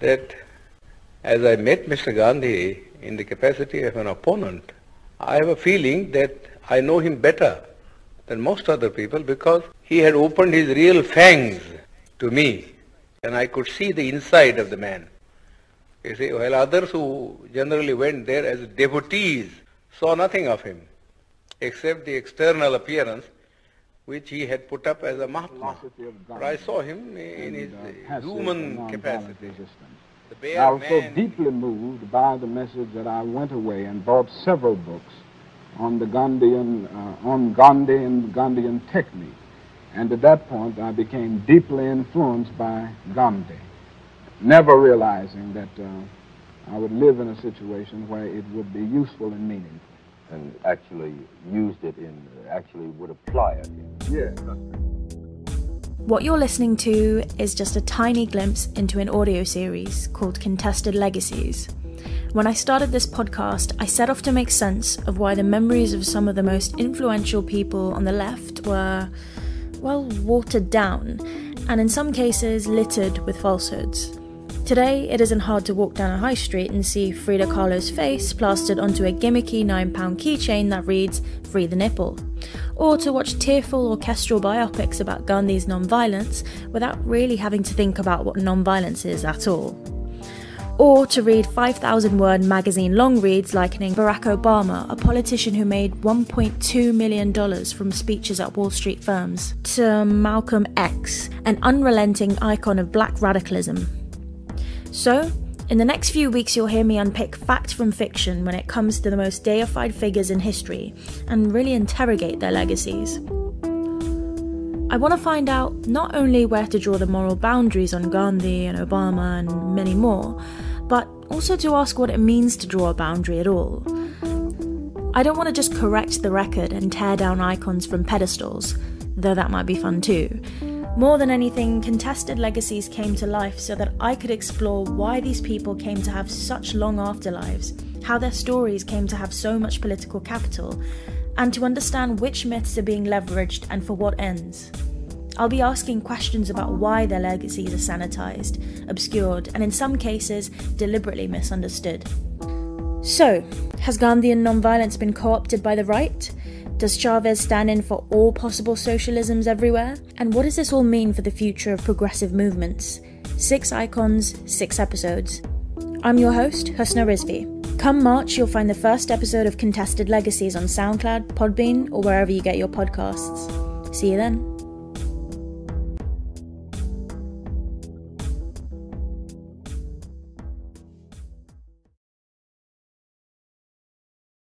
that as I met Mr. Gandhi in the capacity of an opponent, I have a feeling that I know him better than most other people because he had opened his real fangs to me and I could see the inside of the man. You see, while others who generally went there as devotees saw nothing of him except the external appearance which he had put up as a Mahatma. But I saw him in his uh, human capacity. I was so deeply moved by the message that I went away and bought several books on the Gandhian, uh, on Gandhi and Gandhian technique. And at that point, I became deeply influenced by Gandhi, never realizing that uh, I would live in a situation where it would be useful and meaningful. And actually used it in, actually would apply it. In. Yes. What you're listening to is just a tiny glimpse into an audio series called Contested Legacies. When I started this podcast, I set off to make sense of why the memories of some of the most influential people on the left were well, watered down, and in some cases littered with falsehoods. Today, it isn't hard to walk down a high street and see Frida Kahlo's face plastered onto a gimmicky £9 keychain that reads, Free the Nipple. Or to watch tearful orchestral biopics about Gandhi's non-violence without really having to think about what non-violence is at all or to read 5,000 word magazine long reads likening Barack Obama, a politician who made $1.2 million from speeches at Wall Street firms, to Malcolm X, an unrelenting icon of black radicalism. So, in the next few weeks, you'll hear me unpick fact from fiction when it comes to the most deified figures in history and really interrogate their legacies. I want to find out not only where to draw the moral boundaries on Gandhi and Obama and many more, but also to ask what it means to draw a boundary at all. I don't want to just correct the record and tear down icons from pedestals, though that might be fun too. More than anything, contested legacies came to life so that I could explore why these people came to have such long afterlives, how their stories came to have so much political capital, and to understand which myths are being leveraged and for what ends. I'll be asking questions about why their legacies are sanitized, obscured, and in some cases, deliberately misunderstood. So, has Gandhian nonviolence been co opted by the right? Does Chavez stand in for all possible socialisms everywhere? And what does this all mean for the future of progressive movements? Six icons, six episodes. I'm your host, Husna Rizvi. Come March, you'll find the first episode of Contested Legacies on SoundCloud, Podbean, or wherever you get your podcasts. See you then.